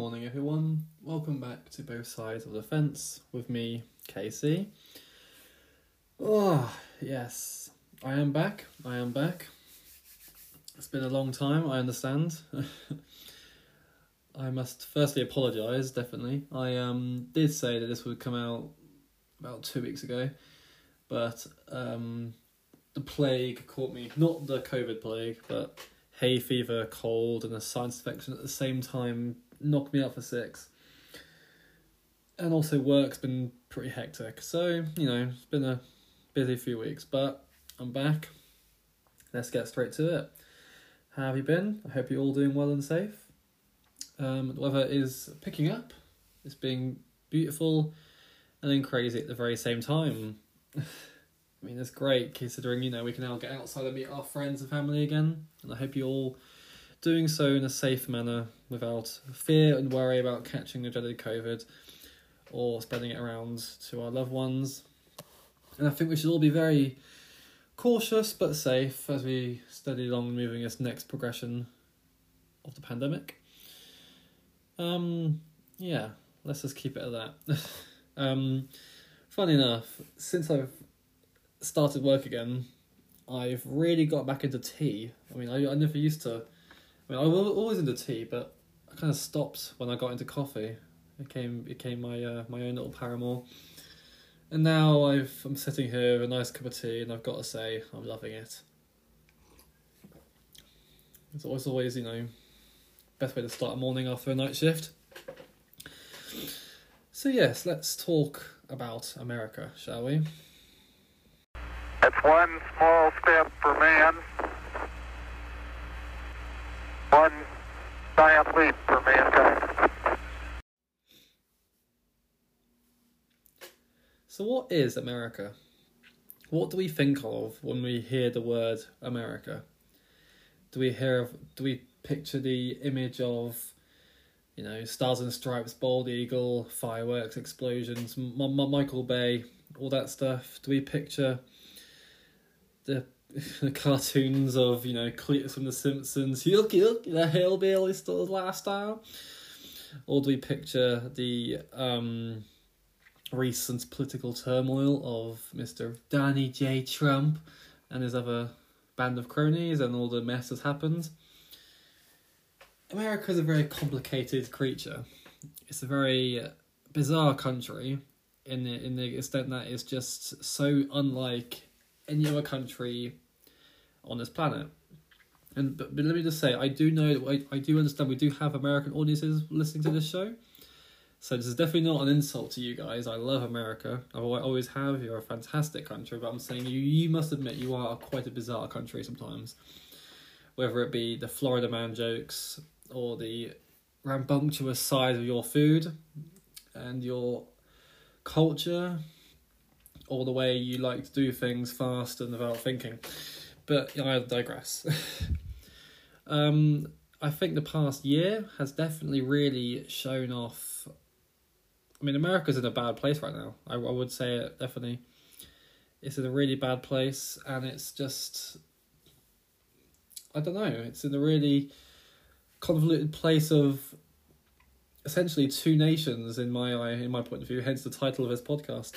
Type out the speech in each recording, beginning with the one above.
morning, everyone. Welcome back to Both Sides of the Fence with me, Casey. Oh, yes, I am back. I am back. It's been a long time, I understand. I must firstly apologise, definitely. I um did say that this would come out about two weeks ago, but um, the plague caught me. Not the COVID plague, but hay fever, cold, and a sinus infection at the same time knocked me out for six. And also work's been pretty hectic. So, you know, it's been a busy few weeks, but I'm back. Let's get straight to it. How have you been? I hope you're all doing well and safe. Um, the weather is picking up. It's being beautiful and then crazy at the very same time. I mean, it's great considering, you know, we can now get outside and meet our friends and family again. And I hope you're all doing so in a safe manner without fear and worry about catching the dreaded COVID or spreading it around to our loved ones. And I think we should all be very cautious but safe as we study along moving this next progression of the pandemic. Um, yeah, let's just keep it at that. um, funny enough, since I've started work again, I've really got back into tea. I mean, I, I never used to. I mean, I was always into tea, but kind of stopped when I got into coffee. It came became my uh, my own little paramour. And now I've I'm sitting here with a nice cup of tea, and I've got to say I'm loving it. It's always always you know, best way to start a morning after a night shift. So yes, let's talk about America, shall we? It's one small step for man, one giant leap for mankind. So, what is America? What do we think of when we hear the word America? Do we hear of, do we picture the image of, you know, stars and stripes, bald eagle, fireworks, explosions, M- M- Michael Bay, all that stuff? Do we picture the, the cartoons of, you know, Cletus from The Simpsons, look, look, the hillbilly stores lifestyle? Or do we picture the, um, recent political turmoil of Mr. Danny J. Trump and his other band of cronies and all the mess that's happened. America is a very complicated creature. It's a very bizarre country in the in the extent that it's just so unlike any other country on this planet. And but, but let me just say, I do know I, I do understand we do have American audiences listening to this show. So this is definitely not an insult to you guys. I love America. I always have. You're a fantastic country, but I'm saying you you must admit you are quite a bizarre country sometimes. Whether it be the Florida man jokes or the rambunctious size of your food and your culture or the way you like to do things fast and without thinking. But I digress. um, I think the past year has definitely really shown off I mean, America's in a bad place right now. I, I would say it definitely. It's in a really bad place, and it's just. I don't know. It's in a really convoluted place of essentially two nations in my eye, in my point of view. Hence the title of this podcast.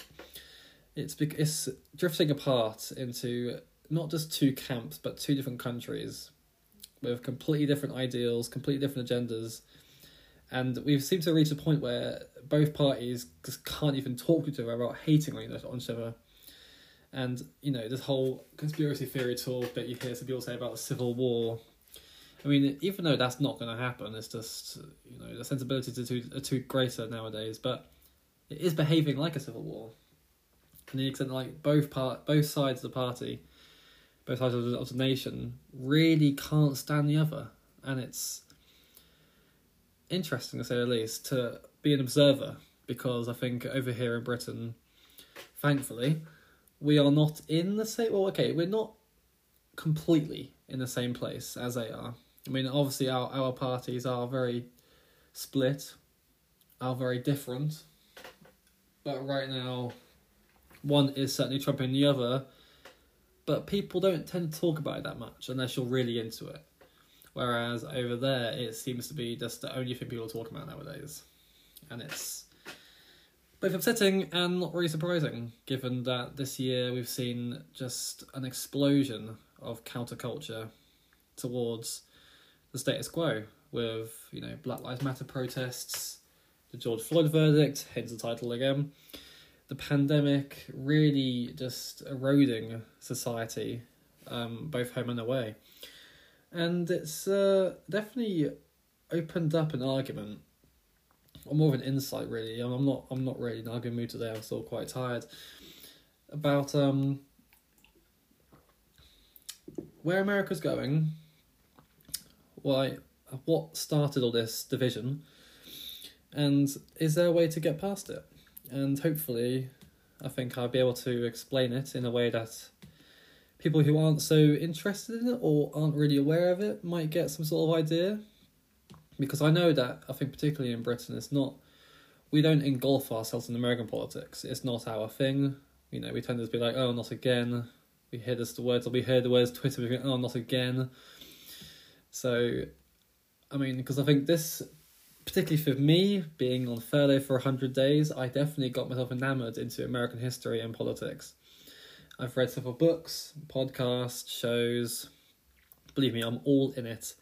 It's it's drifting apart into not just two camps, but two different countries with completely different ideals, completely different agendas and we've seemed to reach a point where both parties just can't even talk to each other about hating on each other. And you know this whole conspiracy theory talk that you hear some people say about the civil war. I mean, even though that's not going to happen, it's just you know the sensibilities are too are too greater nowadays. But it is behaving like a civil war, to the extent like both part both sides of the party, both sides of the, of the nation, really can't stand the other, and it's interesting to say the least to be an observer because I think over here in Britain, thankfully, we are not in the same. Well, okay, we're not completely in the same place as they are. I mean, obviously, our our parties are very split, are very different, but right now, one is certainly trumping the other. But people don't tend to talk about it that much unless you're really into it. Whereas over there, it seems to be just the only thing people are talking about nowadays. And it's both upsetting and not really surprising, given that this year we've seen just an explosion of counterculture towards the status quo with, you know, Black Lives Matter protests, the George Floyd verdict, hence the title again, the pandemic really just eroding society, um, both home and away. And it's uh, definitely opened up an argument, or more of an insight, really. I'm not, I'm not really in a good mood today. I'm still quite tired about um, where America's going. Why? What started all this division? And is there a way to get past it? And hopefully, I think I'll be able to explain it in a way that people who aren't so interested in it or aren't really aware of it might get some sort of idea. Because I know that, I think, particularly in Britain, it's not, we don't engulf ourselves in American politics. It's not our thing. You know, we tend to be like, oh, not again. We hear this the words, or we hear the words Twitter, we go, oh, not again. So, I mean, because I think this particularly for me, being on furlough for 100 days, I definitely got myself enamored into American history and politics. I've read several books, podcasts, shows. Believe me, I'm all in it.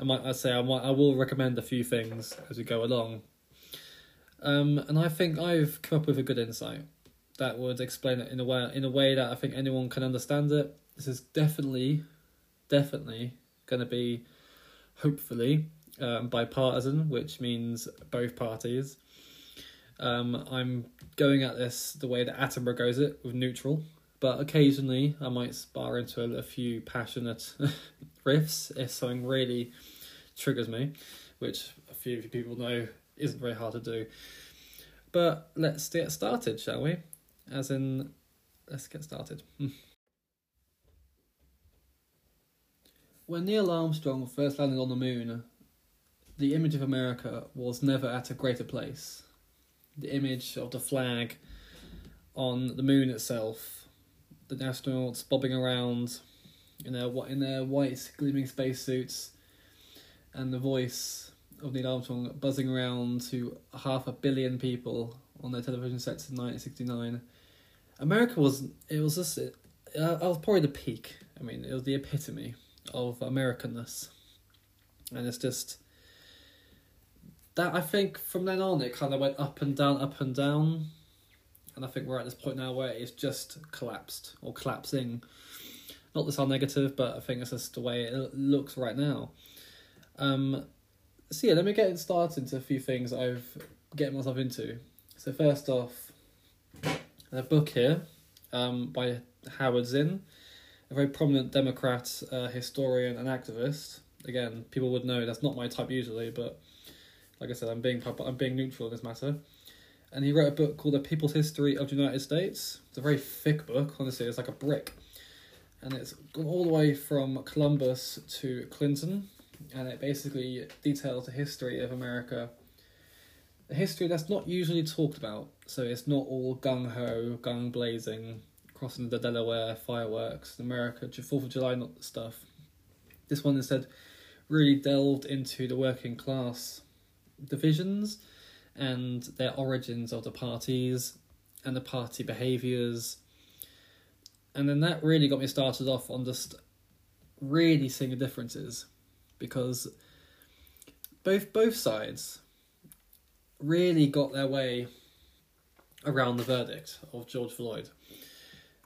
I might I say I might I will recommend a few things as we go along. Um, and I think I've come up with a good insight that would explain it in a way in a way that I think anyone can understand it. This is definitely, definitely going to be, hopefully, um, bipartisan, which means both parties. Um, I'm going at this the way that Attenborough goes it, with neutral, but occasionally I might spar into a, a few passionate riffs if something really triggers me, which a few of you people know isn't very hard to do. But let's get started, shall we? As in, let's get started. Hmm. when Neil Armstrong first landed on the moon, the image of America was never at a greater place. The image of the flag on the moon itself, the astronauts bobbing around in their in their white gleaming spacesuits, and the voice of Neil Armstrong buzzing around to half a billion people on their television sets in 1969. America was it was just it, uh, I was probably the peak. I mean, it was the epitome of Americanness, and it's just that I think from then on it kind of went up and down, up and down, and I think we're at this point now where it's just collapsed or collapsing. Not to sound negative, but I think it's just the way it looks right now. Um, so yeah, let me get started into a few things I've getting myself into. So first off, a book here um, by Howard Zinn, a very prominent Democrat uh, historian and activist. Again, people would know that's not my type usually, but like I said, I'm being I'm being neutral in this matter. And he wrote a book called The People's History of the United States. It's a very thick book, honestly, it's like a brick. And it's gone all the way from Columbus to Clinton, and it basically details the history of America. A history that's not usually talked about, so it's not all gung ho, gung blazing, crossing the Delaware, fireworks, America, Fourth of July, not stuff. This one instead really delved into the working class divisions and their origins of the parties and the party behaviours. And then that really got me started off on just really seeing the differences because both both sides really got their way around the verdict of George Floyd,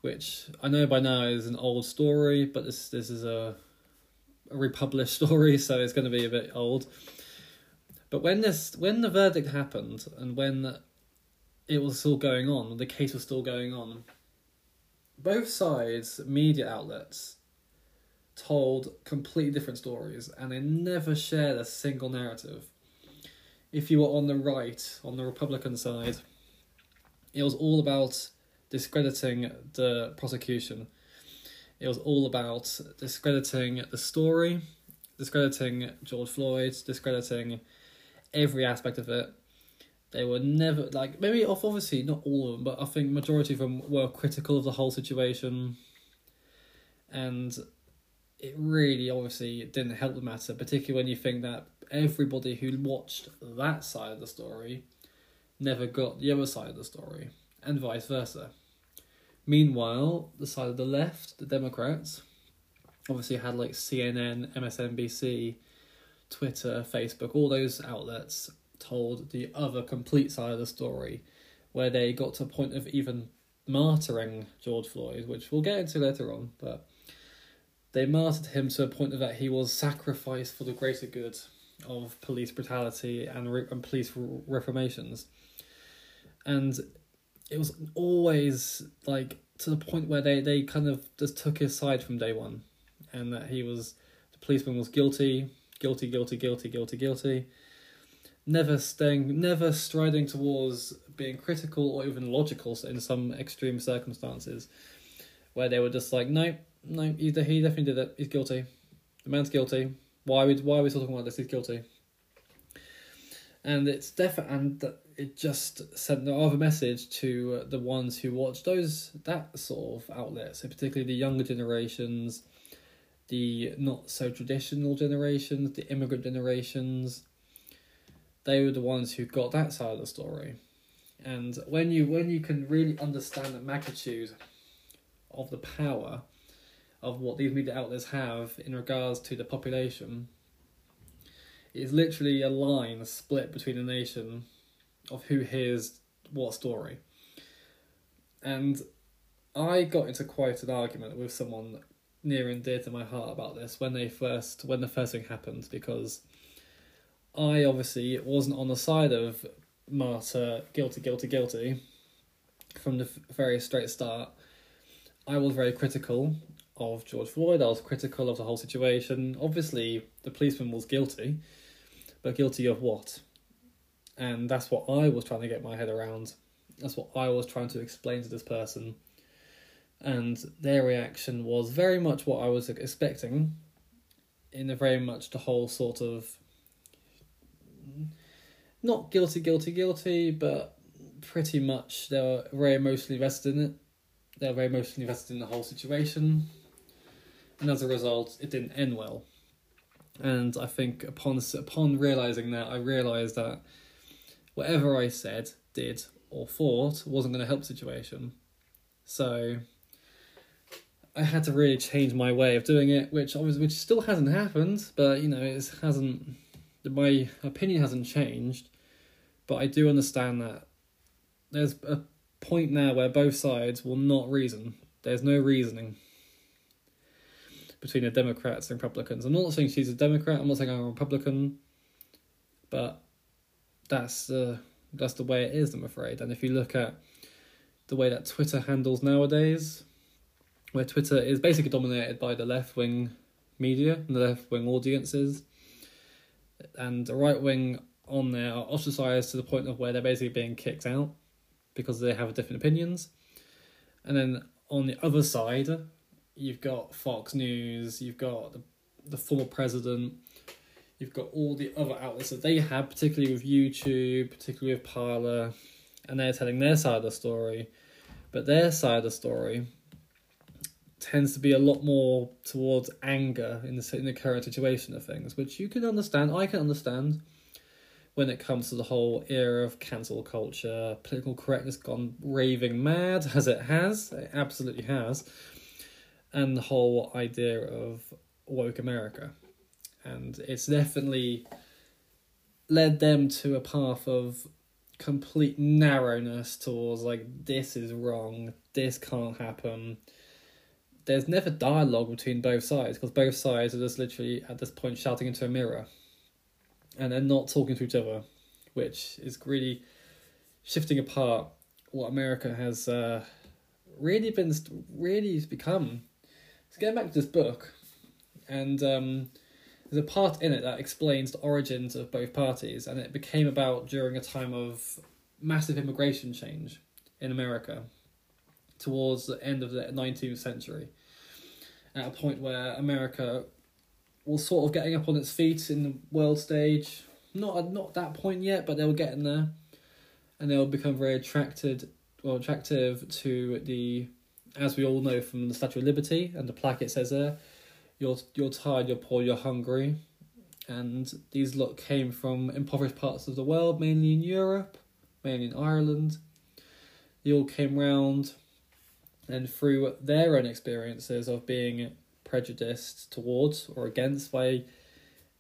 which I know by now is an old story, but this this is a, a republished story, so it's going to be a bit old. But when this when the verdict happened and when it was still going on, the case was still going on, both sides, media outlets, told completely different stories and they never shared a single narrative. If you were on the right, on the Republican side, it was all about discrediting the prosecution. It was all about discrediting the story, discrediting George Floyd, discrediting every aspect of it. They were never like maybe off obviously not all of them, but I think majority of them were critical of the whole situation, and it really obviously didn't help the matter, particularly when you think that everybody who watched that side of the story never got the other side of the story, and vice versa. Meanwhile, the side of the left, the Democrats, obviously had like CNN, MSNBC, Twitter, Facebook, all those outlets told the other complete side of the story, where they got to a point of even martyring George Floyd, which we'll get into later on, but they martyred him to a point that he was sacrificed for the greater good of police brutality and, re- and police reformations. And it was always like to the point where they, they kind of just took his side from day one and that he was the policeman was guilty, guilty, guilty, guilty, guilty, guilty. Never staying, never striding towards being critical or even logical in some extreme circumstances, where they were just like, no, no, he, he definitely did it. He's guilty. The man's guilty. Why we why are we still talking about this? He's guilty. And it's definitely and it just sent the other message to uh, the ones who watch those that sort of outlets, so particularly the younger generations, the not so traditional generations, the immigrant generations. They were the ones who got that side of the story, and when you when you can really understand the magnitude of the power of what these media outlets have in regards to the population, is literally a line split between a nation of who hears what story. And I got into quite an argument with someone near and dear to my heart about this when they first when the first thing happened because I obviously wasn't on the side of martyr guilty guilty guilty from the very straight start. I was very critical of George Floyd. I was critical of the whole situation. Obviously, the policeman was guilty, but guilty of what? And that's what I was trying to get my head around. That's what I was trying to explain to this person and their reaction was very much what I was expecting, in a very much the whole sort of not guilty, guilty, guilty, but pretty much they were very emotionally invested in it. They were very emotionally invested in the whole situation, and as a result, it didn't end well. And I think upon upon realizing that, I realized that whatever I said, did, or thought wasn't going to help the situation. So I had to really change my way of doing it, which obviously which still hasn't happened, but you know it hasn't. My opinion hasn't changed, but I do understand that there's a point now where both sides will not reason. There's no reasoning between the Democrats and Republicans. I'm not saying she's a Democrat. I'm not saying I'm a Republican, but that's the that's the way it is. I'm afraid. And if you look at the way that Twitter handles nowadays, where Twitter is basically dominated by the left wing media and the left wing audiences, and the right wing on there are ostracized to the point of where they're basically being kicked out because they have different opinions. And then on the other side, you've got Fox News, you've got the, the former president, you've got all the other outlets that they have, particularly with YouTube, particularly with Parler, and they're telling their side of the story. But their side of the story tends to be a lot more towards anger in the in the current situation of things, which you can understand. I can understand when it comes to the whole era of cancel culture, political correctness gone raving mad as it has, it absolutely has, and the whole idea of woke America, and it's definitely led them to a path of complete narrowness towards like this is wrong, this can't happen. There's never dialogue between both sides because both sides are just literally at this point shouting into a mirror. And they're not talking to each other, which is really shifting apart what America has uh, really been really become. So getting back to this book, and um, there's a part in it that explains the origins of both parties, and it became about during a time of massive immigration change in America towards the end of the 19th century, at a point where America was sort of getting up on its feet in the world stage. Not not that point yet, but they were getting there, and they will become very attracted, well, attractive to the, as we all know from the Statue of Liberty and the plaque it says there, you're you're tired, you're poor, you're hungry, and these lot came from impoverished parts of the world, mainly in Europe, mainly in Ireland. They all came round, and through their own experiences of being prejudiced towards or against by,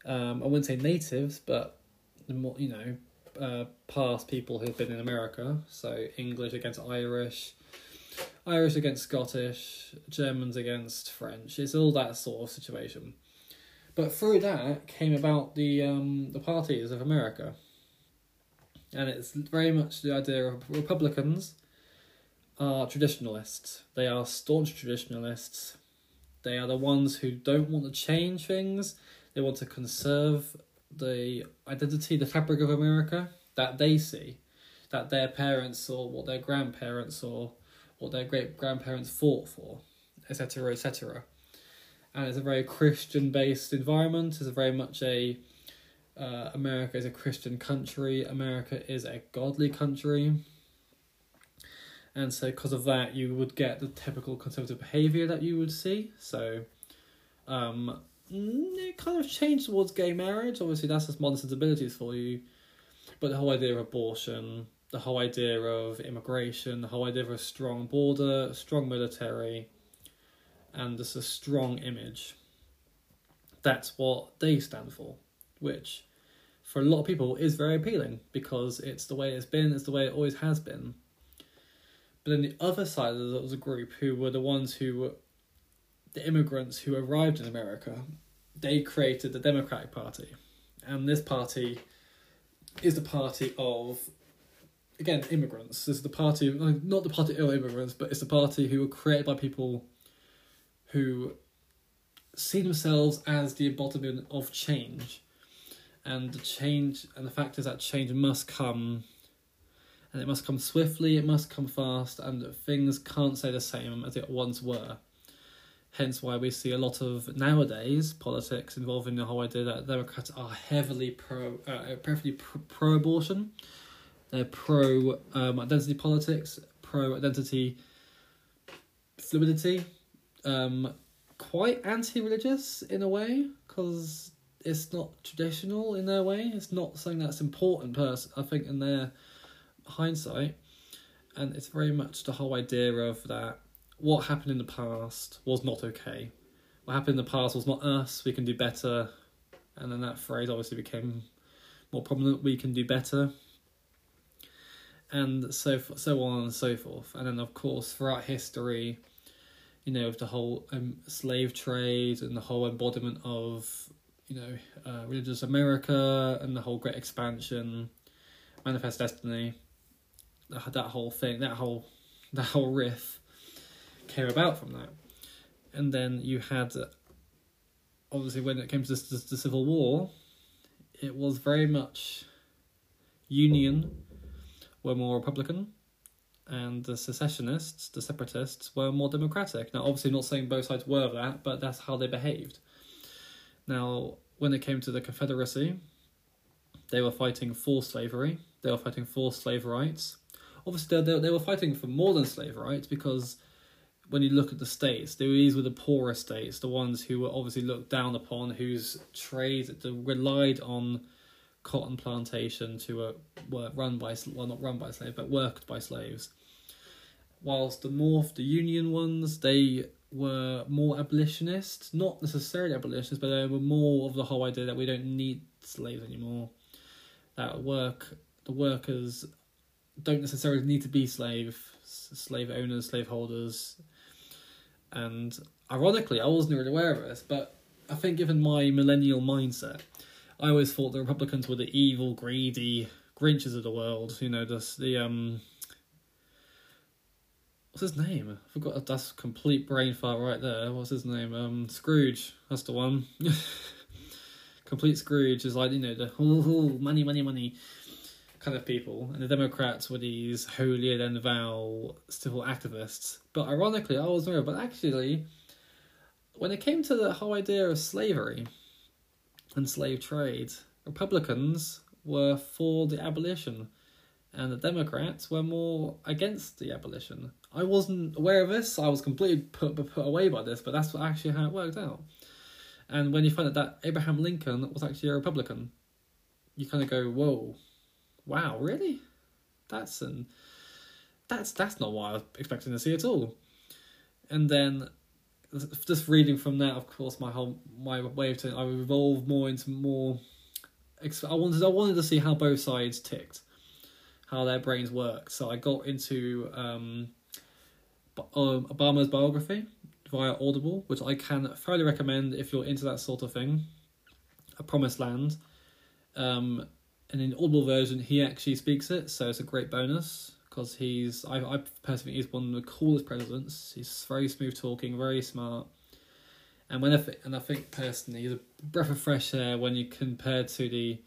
um, I wouldn't say natives, but the more you know, uh, past people who've been in America. So English against Irish, Irish against Scottish, Germans against French. It's all that sort of situation. But through that came about the um, the parties of America, and it's very much the idea of Republicans are traditionalists. They are staunch traditionalists. They are the ones who don't want to change things. They want to conserve the identity, the fabric of America that they see, that their parents saw, what their grandparents saw, what their great grandparents fought for, etc., etc. And it's a very Christian based environment. It's very much a uh, America is a Christian country. America is a godly country. And so, because of that, you would get the typical conservative behavior that you would see. So, um, it kind of changed towards gay marriage. Obviously, that's just modern sensibilities for you. But the whole idea of abortion, the whole idea of immigration, the whole idea of a strong border, a strong military, and just a strong image. That's what they stand for, which for a lot of people is very appealing because it's the way it's been, it's the way it always has been. But then the other side of the, the group, who were the ones who were the immigrants who arrived in America, they created the Democratic Party. And this party is the party of, again, immigrants. This is the party, not the party of immigrants, but it's the party who were created by people who see themselves as the embodiment of change. And the change, and the fact is that change must come, and it must come swiftly, it must come fast, and things can't stay the same as it once were. Hence, why we see a lot of nowadays politics involving the whole idea that Democrats are heavily pro, uh, preferably pro abortion. They're pro um, identity politics, pro identity fluidity, um, quite anti religious in a way, because it's not traditional in their way. It's not something that's important, person, I think, in their hindsight. And it's very much the whole idea of that what happened in the past was not okay. What happened in the past was not us. We can do better, and then that phrase obviously became more prominent. We can do better, and so so on and so forth. And then of course throughout history, you know, with the whole um, slave trade and the whole embodiment of you know uh, religious America and the whole Great Expansion, Manifest Destiny, that, whole thing, that whole that whole riff came about from that. And then you had, obviously, when it came to the, the Civil War, it was very much Union were more Republican, and the secessionists, the separatists, were more democratic. Now, obviously, not saying both sides were that, but that's how they behaved. Now, when it came to the Confederacy, they were fighting for slavery. They were fighting for slave rights. Obviously, they, they were fighting for more than slave rights because when you look at the states, these were the poorer states, the ones who were obviously looked down upon, whose trade relied on cotton plantation to uh, work run by well not run by slaves but worked by slaves. Whilst the North, the Union ones, they were more abolitionist, not necessarily abolitionists, but they were more of the whole idea that we don't need slaves anymore. That work, the workers don't necessarily need to be slave slave owners, slave holders and ironically, I wasn't really aware of this, but I think given my millennial mindset, I always thought the Republicans were the evil, greedy Grinches of the world. You know, the the um, what's his name? I forgot. That's complete brain fart right there. What's his name? Um, Scrooge. That's the one. complete Scrooge is like you know the money, money, money kind of people, and the Democrats were these holier than thou civil activists. But ironically, I was wrong. But actually, when it came to the whole idea of slavery and slave trade, Republicans were for the abolition, and the Democrats were more against the abolition. I wasn't aware of this. I was completely put put away by this, but that's actually how it worked out. And when you find out that Abraham Lincoln was actually a Republican, you kind of go, "Whoa, wow, really? That's an that's that's not what I was expecting to see at all." And then just reading from that, of course, my whole my way of I evolved more into more. I wanted I wanted to see how both sides ticked, how their brains work. So I got into um, um, Obama's biography via Audible, which I can thoroughly recommend if you're into that sort of thing. A Promised Land. Um, and in Audible version, he actually speaks it, so it's a great bonus because he's I I personally think he's one of the coolest presidents. He's very smooth talking, very smart, and when I th- and I think personally he's a breath of fresh air when you compare to the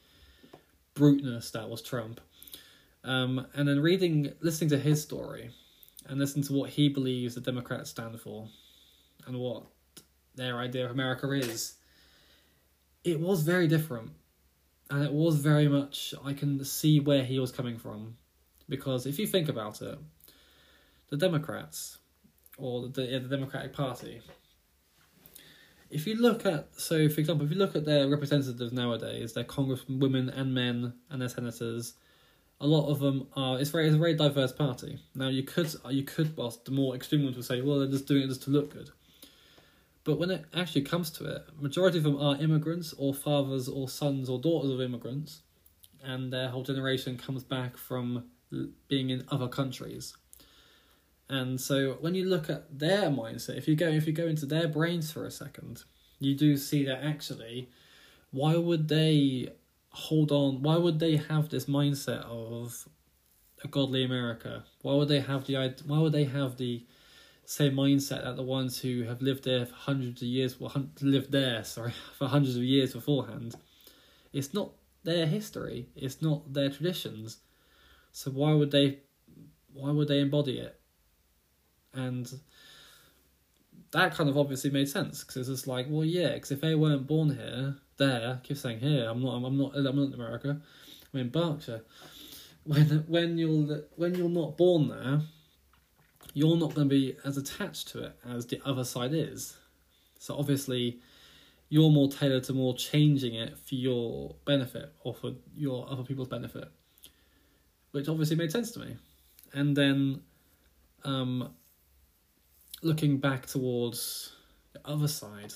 bruteness that was Trump. Um, and then reading, listening to his story, and listening to what he believes the Democrats stand for, and what their idea of America is, it was very different, and it was very much I can see where he was coming from because if you think about it, the Democrats or the, the Democratic Party, if you look at so for example, if you look at their representatives nowadays, their congresswomen and men and their senators, a lot of them are it's very it's a very diverse party. Now you could you could well the more extreme ones would say, well they're just doing it just to look good. But when it actually comes to it, majority of them are immigrants or fathers or sons or daughters of immigrants, and their whole generation comes back from being in other countries. And so when you look at their mindset, if you go if you go into their brains for a second, you do see that actually, why would they hold on? Why would they have this mindset of a godly America? Why would they have the why would they have the same mindset that the ones who have lived there for hundreds of years, well, lived there, sorry, for hundreds of years beforehand? It's not their history. It's not their traditions. So why would they why would they embody it? And that kind of obviously made sense because it's just like, well, yeah, because if they weren't born here, there, I keep saying here, I'm not, I'm not, I'm not in America, I'm in Berkshire. When when you're when you're not born there, you're not going to be as attached to it as the other side is. So obviously, you're more tailored to more changing it for your benefit or for your other people's benefit which obviously made sense to me. And then um, looking back towards the other side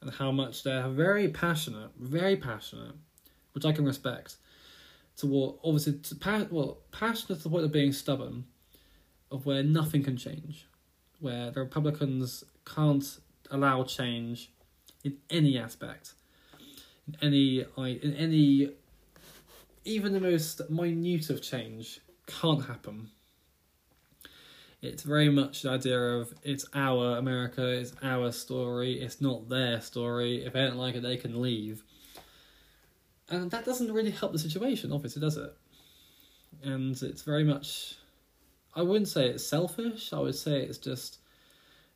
and how much they're very passionate, very passionate, which I can respect. Toward obviously, to pa- well, passionate to the point of being stubborn, of where nothing can change, where the Republicans can't allow change in any aspect, in any in any even the most minute of change can't happen. It's very much the idea of it's our America, it's our story, it's not their story. If they don't like it, they can leave. And that doesn't really help the situation, obviously, does it? And it's very much. I wouldn't say it's selfish, I would say it's just.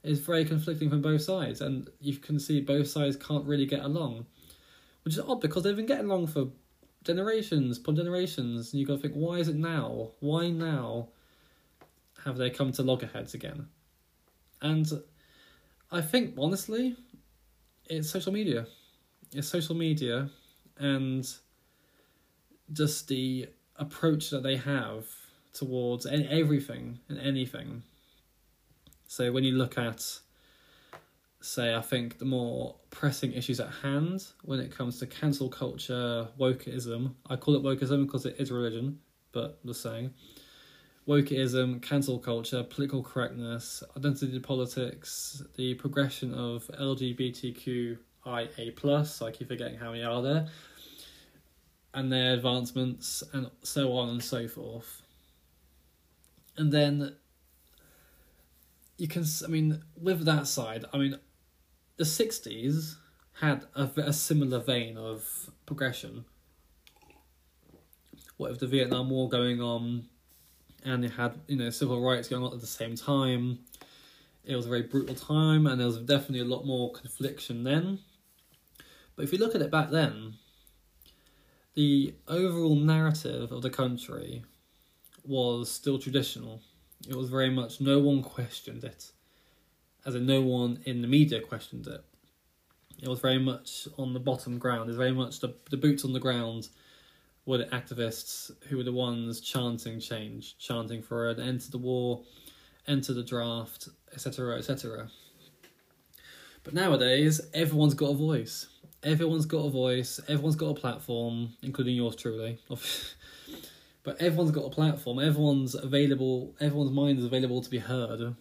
It's very conflicting from both sides, and you can see both sides can't really get along. Which is odd because they've been getting along for generations upon generations, and you got to think, why is it now? Why now have they come to loggerheads again? And I think, honestly, it's social media. It's social media and just the approach that they have towards everything and anything. So when you look at say I think the more pressing issues at hand when it comes to cancel culture, wokeism. I call it wokeism because it is religion, but just saying. Wokeism, cancel culture, political correctness, identity politics, the progression of LGBTQIA. I keep forgetting how many are there, and their advancements, and so on and so forth. And then you can, I mean, with that side, I mean, the 60s had a, a similar vein of progression. What with the Vietnam War going on, and it had you know civil rights going on at the same time. It was a very brutal time, and there was definitely a lot more confliction then. But if you look at it back then, the overall narrative of the country was still traditional. It was very much no one questioned it as in no one in the media questioned it. It was very much on the bottom ground. It's very much the the boots on the ground were the activists who were the ones chanting change, chanting for an end to the war, end to the draft, etc., etc. But nowadays, everyone's got a voice. Everyone's got a voice. Everyone's got a platform, including yours truly. but everyone's got a platform. Everyone's available. Everyone's mind is available to be heard.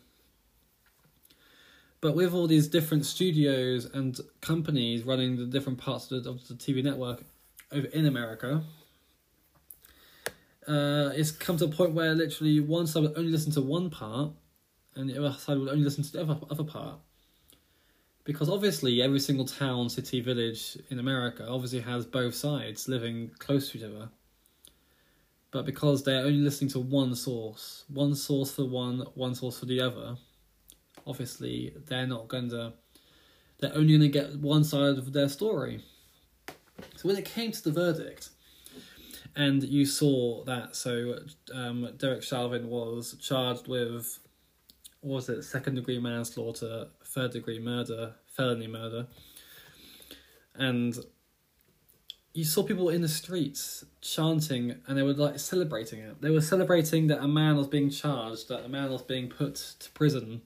But with all these different studios and companies running the different parts of the, of the TV network over in America, uh, it's come to a point where literally one side would only listen to one part, and the other side would only listen to the other other part. Because obviously, every single town, city, village in America obviously has both sides living close to each other. But because they're only listening to one source, one source for one, one source for the other, obviously they're not going to. They're only going to get one side of their story. So when it came to the verdict, and you saw that, so um, Derek Chauvin was charged with, was it, second degree manslaughter, third degree murder, felony murder, and you saw people in the streets chanting and they were like celebrating it. They were celebrating that a man was being charged, that a man was being put to prison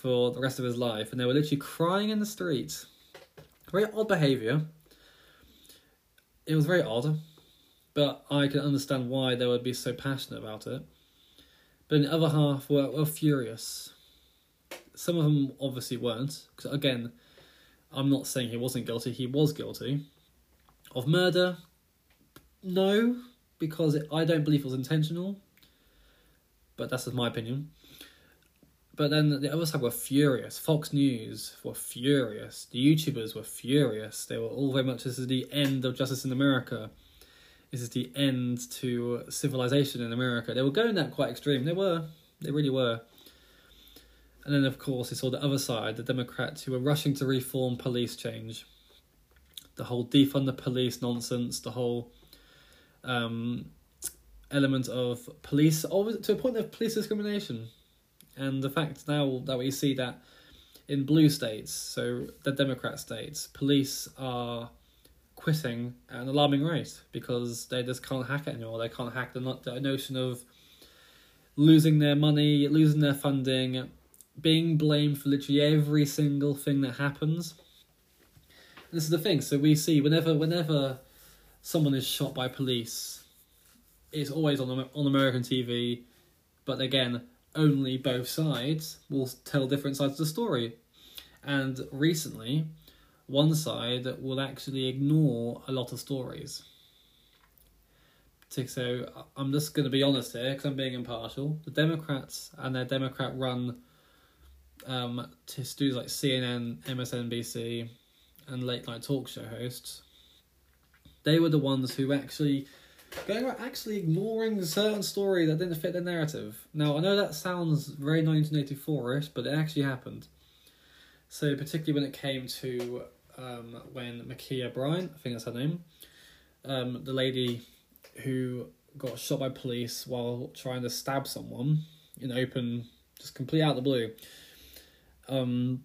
for the rest of his life, and they were literally crying in the streets. Very odd behaviour. It was very odd, but I can understand why they would be so passionate about it. But the other half were, were furious. Some of them obviously weren't, because again, I'm not saying he wasn't guilty, he was guilty. Of murder, no, because it, I don't believe it was intentional. But that's just my opinion. But then the other side were furious. Fox News were furious. The YouTubers were furious. They were all very much this is the end of justice in America. This is the end to civilization in America. They were going that quite extreme. They were. They really were. And then, of course, they saw the other side, the Democrats who were rushing to reform police change. The whole defund the police nonsense, the whole um, element of police, always to a point of police discrimination and the fact now that we see that in blue states, so the Democrat states, police are quitting at an alarming rate because they just can't hack it anymore. They can't hack the, the notion of losing their money, losing their funding, being blamed for literally every single thing that happens. And this is the thing. So we see whenever whenever someone is shot by police, it's always on on American TV. But again, only both sides will tell different sides of the story. And recently, one side will actually ignore a lot of stories. So I'm just going to be honest here because I'm being impartial. The Democrats and their Democrat run um, to studios like CNN, MSNBC, and late night talk show hosts, they were the ones who actually going about actually ignoring certain story that didn't fit the narrative. Now, I know that sounds very 1984ish, but it actually happened. So, particularly when it came to um, when Ma'Khia Bryant, I think that's her name, um, the lady who got shot by police while trying to stab someone in open, just complete out of the blue. Um,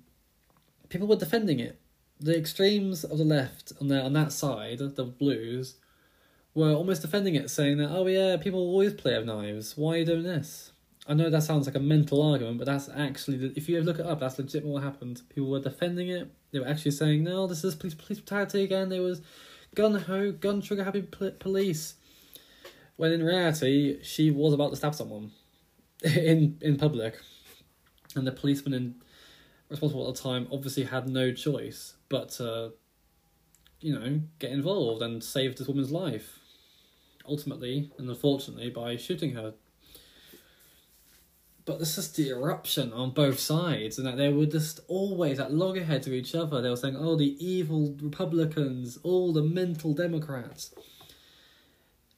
people were defending it. The extremes of the left on the on that side, the blues, were almost defending it, saying that, oh yeah, people always play with knives. Why are you doing this? I know that sounds like a mental argument, but that's actually, if you look it up, that's legit what happened. People were defending it. They were actually saying, no, this is police, police brutality again. There was gun ho, gun trigger happy police. When in reality, she was about to stab someone in in public, and the policeman in, responsible at the time obviously had no choice but to, you know, get involved and save this woman's life ultimately and unfortunately by shooting her. But this is the eruption on both sides, and that they were just always at loggerheads with each other. They were saying, "Oh, the evil Republicans, all the mental Democrats,"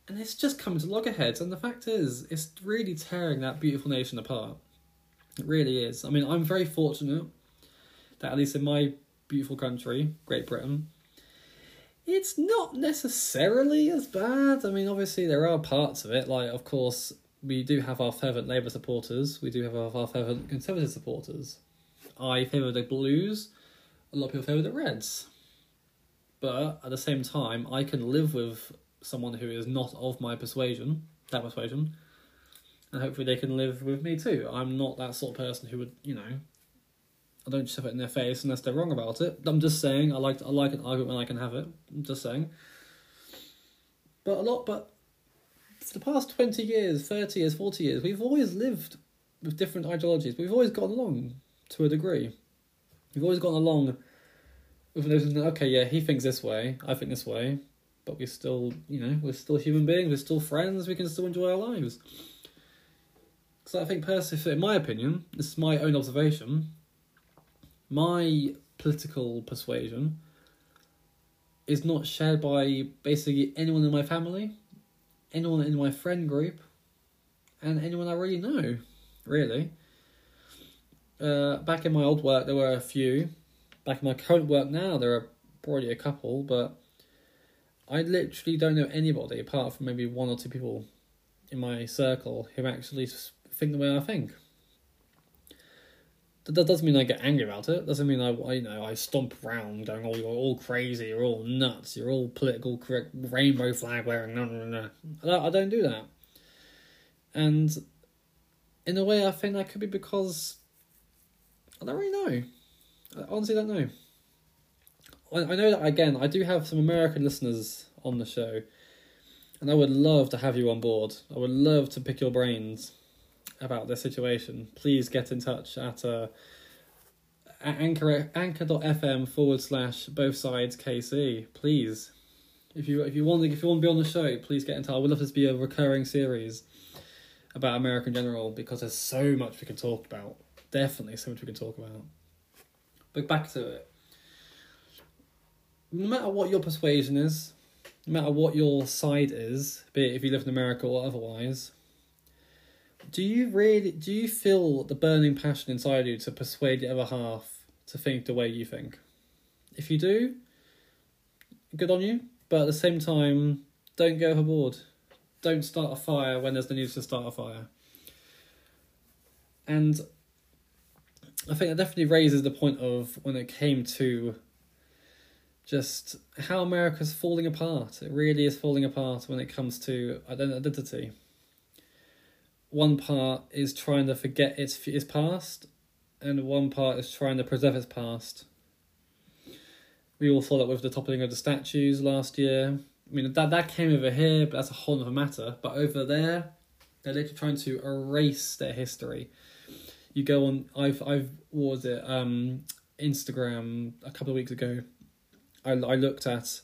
and it's just coming to loggerheads. And the fact is, it's really tearing that beautiful nation apart. It really is. I mean, I'm very fortunate that at least in my beautiful country, Great Britain, it's not necessarily as bad. I mean, obviously there are parts of it. Like, of course, we do have our fervent Labour supporters. We do have our, fervent Conservative supporters. I favour the Blues a lot of people favour the Reds. But at the same time, I can live with someone who is not of my persuasion, that persuasion, and hopefully they can live with me too. I'm not that sort of person who would, you know, I don't shove it in their face unless they're wrong about it. I'm just saying I like I like an argument when I can have it. I'm just saying. But a lot, but for the past twenty years, thirty years, forty years, we've always lived with different ideologies. We've always gotten along to a degree. We've always gotten along with those. Okay, yeah, he thinks this way, I think this way, but we're still, you know, we're still human beings. We're still friends. We can still enjoy our lives. So I think personally, in my opinion, this is my own observation. My political persuasion is not shared by basically anyone in my family, anyone in my friend group, and anyone I really know, really. Uh, back in my old work, there were a few. Back in my current work now, there are probably a couple, but I literally don't know anybody apart from maybe one or two people in my circle who actually think the way I think. That doesn't mean I get angry about it. Doesn't mean I, I you know I stomp around going, "Oh, you're all crazy. You're all nuts. You're all political correct, rainbow flag wearing." No, no, no. I don't, don't do that. And in a way, I think that could be because I don't really know. I honestly don't know. I, I know that again. I do have some American listeners on the show, and I would love to have you on board. I would love to pick your brains about this situation, please get in touch at uh, anchor anchor.fm forward slash both sides KC. Please, if you if you want if you want to be on the show, please get in touch. I would love this to be a recurring series about American General because there's so much we can talk about. Definitely so much we can talk about. But back to it. No matter what your persuasion is, no matter what your side is, be it if you live in America or otherwise, do you really do you feel the burning passion inside you to persuade the other half to think the way you think? If you do, good on you. But at the same time, don't go overboard. Don't start a fire when there's no need to start a fire. And I think that definitely raises the point of when it came to just how America's falling apart. It really is falling apart when it comes to identity one part is trying to forget its its past, and one part is trying to preserve its past. We all saw that with the toppling of the statues last year. I mean that that came over here, but that's a whole other matter. But over there, they're literally trying to erase their history. You go on. I've I've what was it? Um, Instagram a couple of weeks ago. I I looked at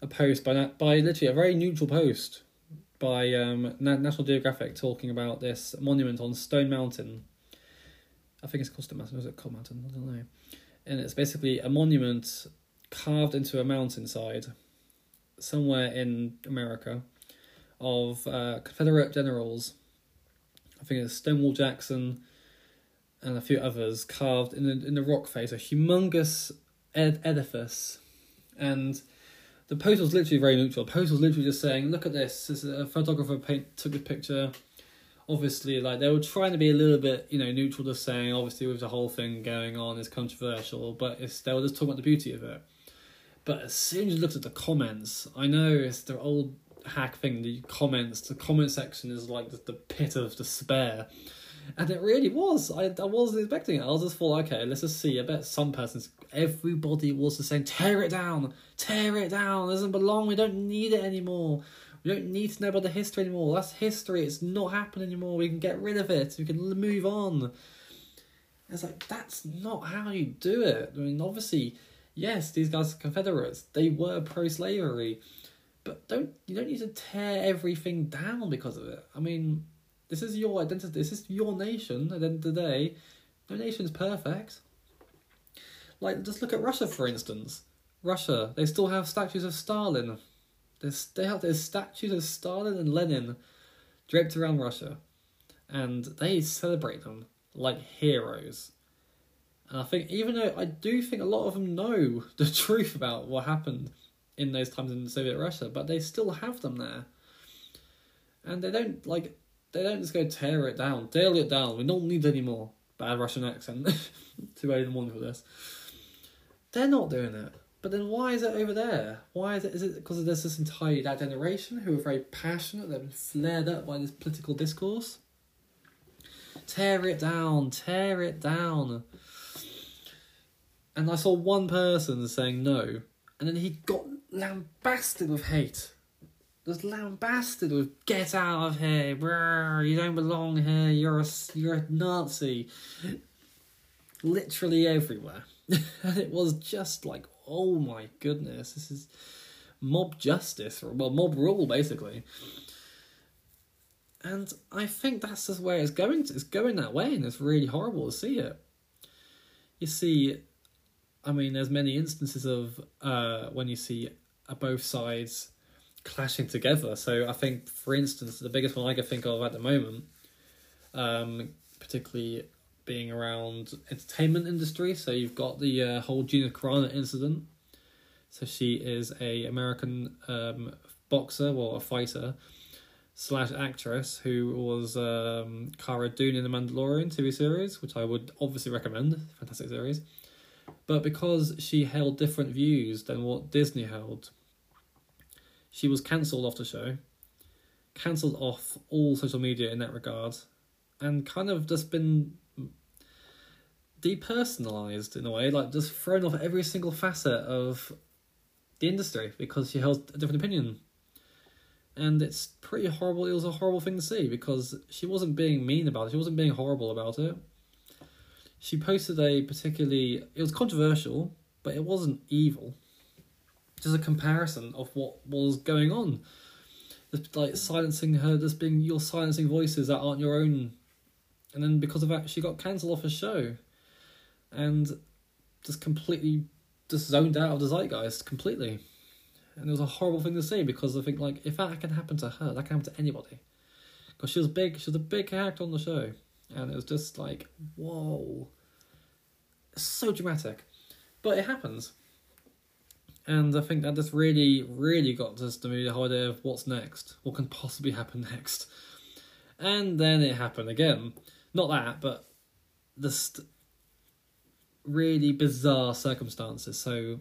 a post by that by literally a very neutral post by um, National Geographic talking about this monument on Stone Mountain. I think it's called Stone Mountain, or is it Cold Mountain? I don't know. And it's basically a monument carved into a mountainside somewhere in America of uh, Confederate generals. I think it's Stonewall Jackson and a few others carved in the, in the rock face, a humongous ed- edifice. And the post was literally very neutral. The post was literally just saying, "Look at this. This a photographer paint, took a picture." Obviously, like they were trying to be a little bit, you know, neutral, just saying, obviously, with the whole thing going on, is controversial, but it's they were just talking about the beauty of it. But as soon as you looked at the comments, I know it's the old hack thing. The comments, the comment section is like the, the pit of despair and it really was. I, I wasn't expecting it. I was just thought, okay, let's just see. I bet some persons, everybody was just saying, tear it down, tear it down. It doesn't belong. We don't need it anymore. We don't need to know about the history anymore. That's history. It's not happening anymore. We can get rid of it. We can move on. It's like that's not how you do it. I mean, obviously, yes, these guys are Confederates. They were pro-slavery, but don't you don't need to tear everything down because of it. I mean, this is your identity. This is your nation. At the end of the day, no nation's perfect. Like, just look at Russia, for instance. Russia, they still have statues of Stalin. There's, they have there's statues of Stalin and Lenin draped around Russia, and they celebrate them like heroes. And I think, even though I do think a lot of them know the truth about what happened in those times in Soviet Russia, but they still have them there. And they don't, like, they don't just go tear it down, nail it down. We don't need any more bad Russian accent. In the morning for this. they're not doing it. But then why is it over there? Why is it? Is it because there's this entire that generation who are very passionate, they've been flared up by this political discourse? Tear it down, tear it down. And I saw one person saying no, and then he got lambasted with hate. Just lambasted with "Get out of here! Brr, you don't belong here. You're a you're a Nazi." Literally everywhere, and it was just like, "Oh my goodness, this is mob justice, or well, mob rule, basically." And I think that's just where it's going. To, it's going that way, and it's really horrible to see it. You see, I mean, there's many instances of uh, when you see uh, both sides clashing together. So I think, for instance, the biggest one I can think of at the moment, um, particularly being around entertainment industry. So you've got the uh, whole Gina Carano incident. So she is a American um, boxer or a fighter slash actress who was um, Cara Dune in the Mandalorian TV series, which I would obviously recommend. Fantastic series. But because she held different views than what Disney held, she was cancelled off the show, cancelled off all social media in that regard, and kind of just been depersonalized in a way, like just thrown off every single facet of the industry because she held a different opinion. And it's pretty horrible. It was a horrible thing to see because she wasn't being mean about it. She wasn't being horrible about it. She posted a particularly. It was controversial, but it wasn't evil. Just a comparison of what was going on. Like silencing her, just being you're silencing voices that aren't your own. And then because of that, she got cancelled off a show, and just completely just zoned out of the zeitgeist completely and it was a horrible thing to see because I think like if that can happen to her, that can happen to anybody. Because she was big, she was a big act on the show, and it was just like whoa, so dramatic, but it happens. And I think that just really, really got us to the whole idea of what's next, what can possibly happen next, and then it happened again. Not that, but just really bizarre circumstances. So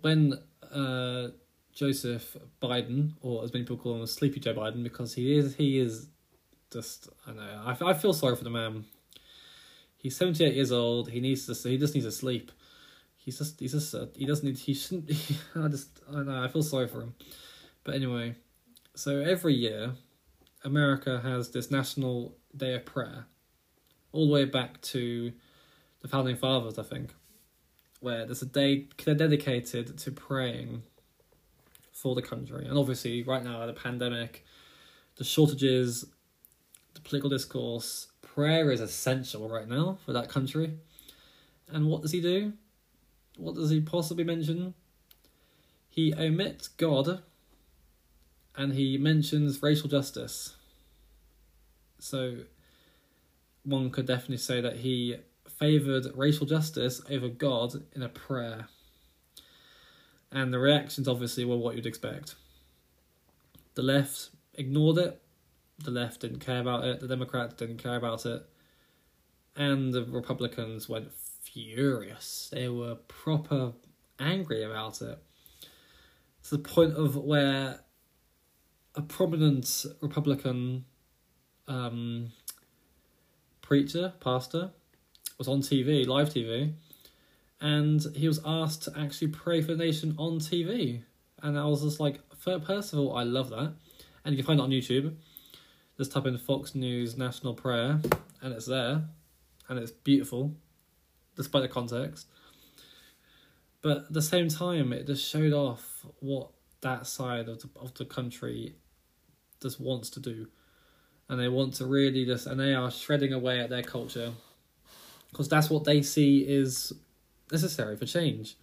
when uh, Joseph Biden, or as many people call him, Sleepy Joe Biden, because he is he is just I know I, I feel sorry for the man. He's seventy eight years old. He needs to he just needs to sleep. He's just he's just uh, he doesn't need he shouldn't. He, I just I know I feel sorry for him. But anyway, so every year, America has this National Day of Prayer, all the way back to the founding fathers, I think where there's a day dedicated to praying for the country. And obviously, right now, the pandemic, the shortages, the political discourse, prayer is essential right now for that country. And what does he do? What does he possibly mention? He omits God and he mentions racial justice. So, one could definitely say that he favoured racial justice over God in a prayer. And the reactions obviously were what you'd expect. The left ignored it, the left didn't care about it, the Democrats didn't care about it, and the Republicans went furious. They were proper angry about it. To the point of where a prominent Republican um, preacher, pastor, was on TV, live TV, and he was asked to actually pray for the nation on TV. And I was just like, first of all, I love that. And you can find it on YouTube. Just type in Fox News National Prayer, and it's there, and it's beautiful, despite the context. But at the same time, it just showed off what that side of the, of the country just wants to do. And they want to really just, and they are shredding away at their culture because that's what they see is necessary for change.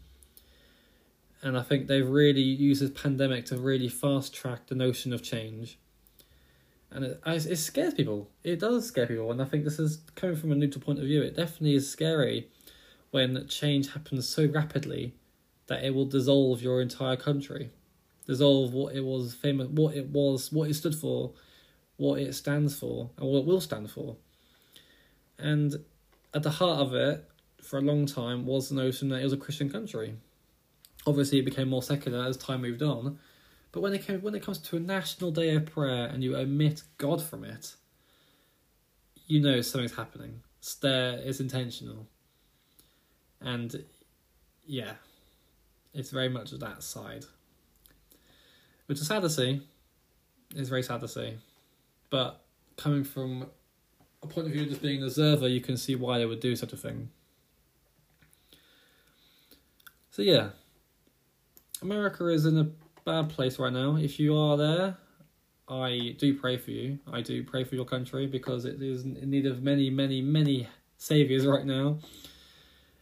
And I think they've really used this pandemic to really fast track the notion of change. And it, it scares people. It does scare people. And I think this is coming from a neutral point of view. It definitely is scary when change happens so rapidly that it will dissolve your entire country, dissolve what it was famous, what it was, what it stood for, what it stands for, and what it will stand for. And at the heart of it, for a long time was the notion that it was a Christian country. Obviously, it became more secular as time moved on, but when it came, when it comes to a national day of prayer and you omit God from it, you know something's happening. It's there, it's intentional, and yeah, it's very much that side, which is sad to see. It's very sad to see, but coming from a point of view of just being an observer, you can see why they would do such a thing. So yeah, America is in a bad place right now. If you are there, I do pray for you. I do pray for your country because it is in need of many, many, many saviors right now.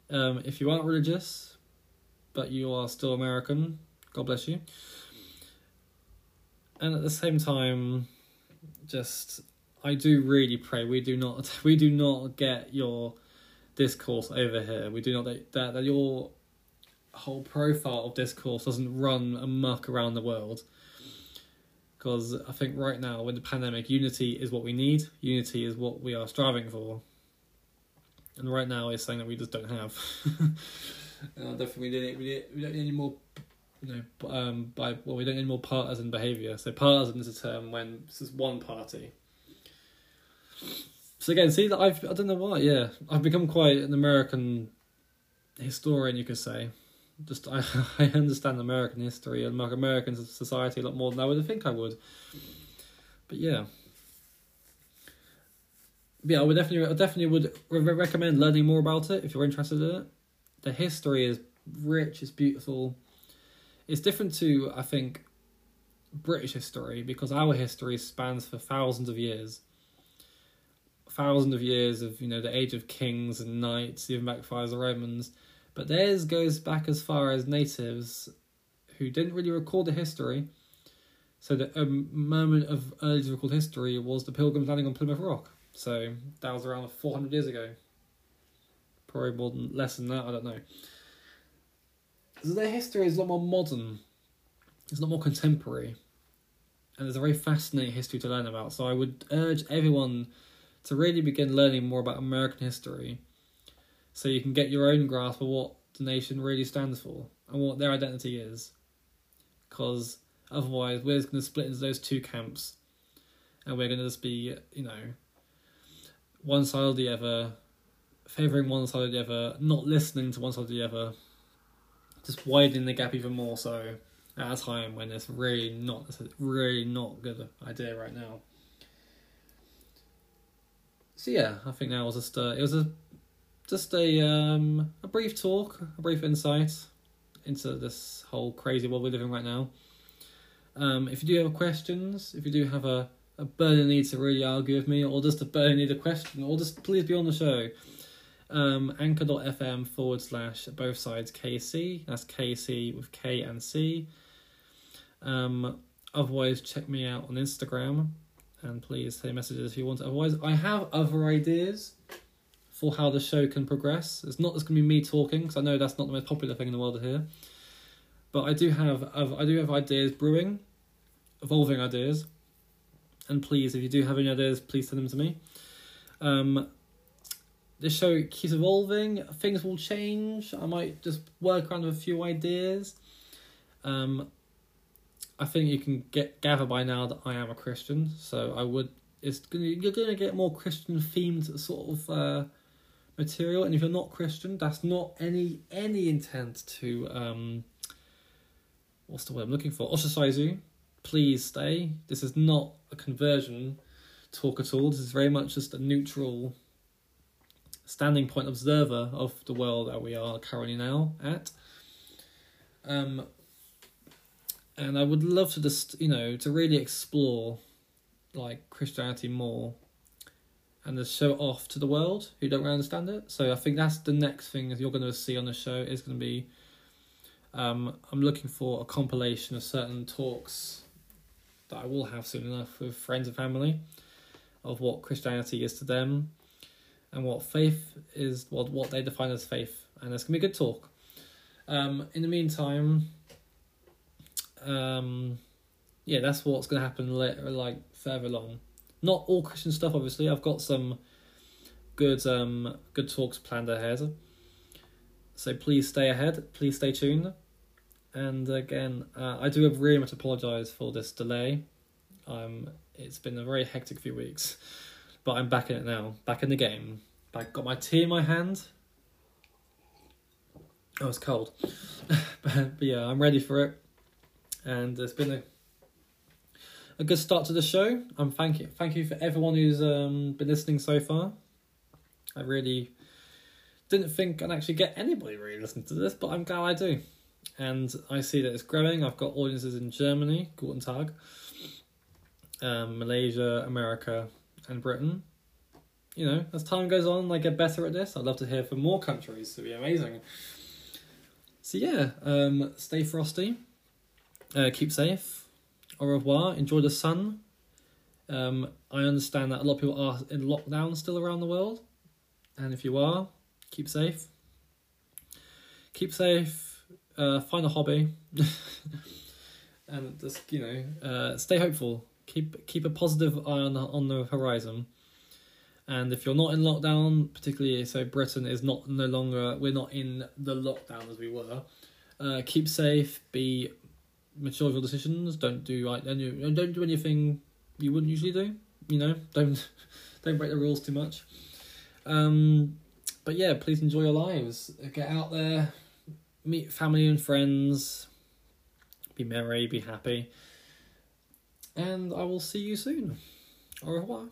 Um, if you aren't religious, but you are still American, God bless you. And at the same time, just I do really pray we do not we do not get your discourse over here. We do not that that your whole profile of discourse doesn't run amok around the world. Because I think right now, with the pandemic, unity is what we need. Unity is what we are striving for. And right now, it's something that we just don't have. and I don't we need, need, we don't need any more, you know, um, by well, we don't need more partisan behaviour. So partisan is a term when this is one party. So again, see that I've I don't know why. Yeah, I've become quite an American historian, you could say just I, I understand American history and American society a lot more than I would think I would. But yeah, yeah, I would definitely, I definitely would recommend learning more about it if you're interested in it. The history is rich, it's beautiful. It's different to I think British history because our history spans for thousands of years. Thousands of years of you know the age of kings and knights, even back as the Romans but theirs goes back as far as natives who didn't really record the history. So the um, moment of early recorded history was the Pilgrims landing on Plymouth Rock. So that was around 400 years ago. Probably more than less than that. I don't know. So their history is a lot more modern. It's a lot more contemporary, and there's a very fascinating history to learn about. So I would urge everyone to really begin learning more about American history so you can get your own grasp of what the nation really stands for and what their identity is. Because otherwise, we're just going to split into those two camps and we're going to just be, you know, one side or the other, favouring one side or the other, not listening to one side or the other, just widening the gap even more so at a time when it's really not, it's really not good idea right now. So yeah, I think that was just uh, it was a just a um, a brief talk, a brief insight into this whole crazy world we're living right now. Um, if you do have questions, if you do have a, a burning need to really argue with me, or just a burning need a question, or just please be on the show. Um, anchor.fm forward slash both sides KC. That's KC with K and C. Um, otherwise, check me out on Instagram and please say messages if you want. Otherwise, I have other ideas for how the show can progress. It's not just going to be me talking because I know that's not the most popular thing in the world to hear. But I do have I do have ideas brewing, evolving ideas. And please, if you do have any ideas, please send them to me. Um, this show keeps evolving. Things will change. I might just work around with a few ideas. Um, I think you can get gather by now that I am a Christian, so I would. It's gonna you're gonna get more Christian themed sort of uh, material and if you're not christian that's not any any intent to um what's the word i'm looking for? Ostracize you. Please stay. This is not a conversion talk at all. This is very much just a neutral standing point observer of the world that we are currently now at. Um and i would love to just you know to really explore like christianity more and to show it off to the world who don't really understand it. So I think that's the next thing that you're going to see on the show is going to be. Um, I'm looking for a compilation of certain talks that I will have soon enough with friends and family of what Christianity is to them and what faith is, what what they define as faith, and it's gonna be a good talk. Um, in the meantime, um, yeah, that's what's gonna happen later, like further along. Not all Christian stuff, obviously. I've got some good um good talks planned ahead. So please stay ahead. Please stay tuned. And again, uh, I do really much apologise for this delay. Um, it's been a very hectic few weeks, but I'm back in it now. Back in the game. Back, got my tea in my hand. Oh, it's cold. but, but yeah, I'm ready for it. And it's been a a good start to the show. I'm thank you, thank you for everyone who's um, been listening so far. I really didn't think I'd actually get anybody really listening to this, but I'm glad I do. And I see that it's growing. I've got audiences in Germany, Guten Tag, um, Malaysia, America, and Britain. You know, as time goes on, I get better at this. I'd love to hear from more countries. It'd be amazing. So yeah, um, stay frosty, uh, keep safe, au revoir, enjoy the sun. Um, I understand that a lot of people are in lockdown still around the world, and if you are, keep safe. Keep safe. Uh, find a hobby, and just you know, uh, stay hopeful. Keep keep a positive eye on the, on the horizon. And if you're not in lockdown, particularly so Britain is not no longer we're not in the lockdown as we were. Uh, keep safe. Be mature your decisions. Don't do like any, don't do anything you wouldn't usually do. You know, don't don't break the rules too much. Um, but yeah, please enjoy your lives. Get out there, meet family and friends. Be merry, be happy, and I will see you soon. Au revoir.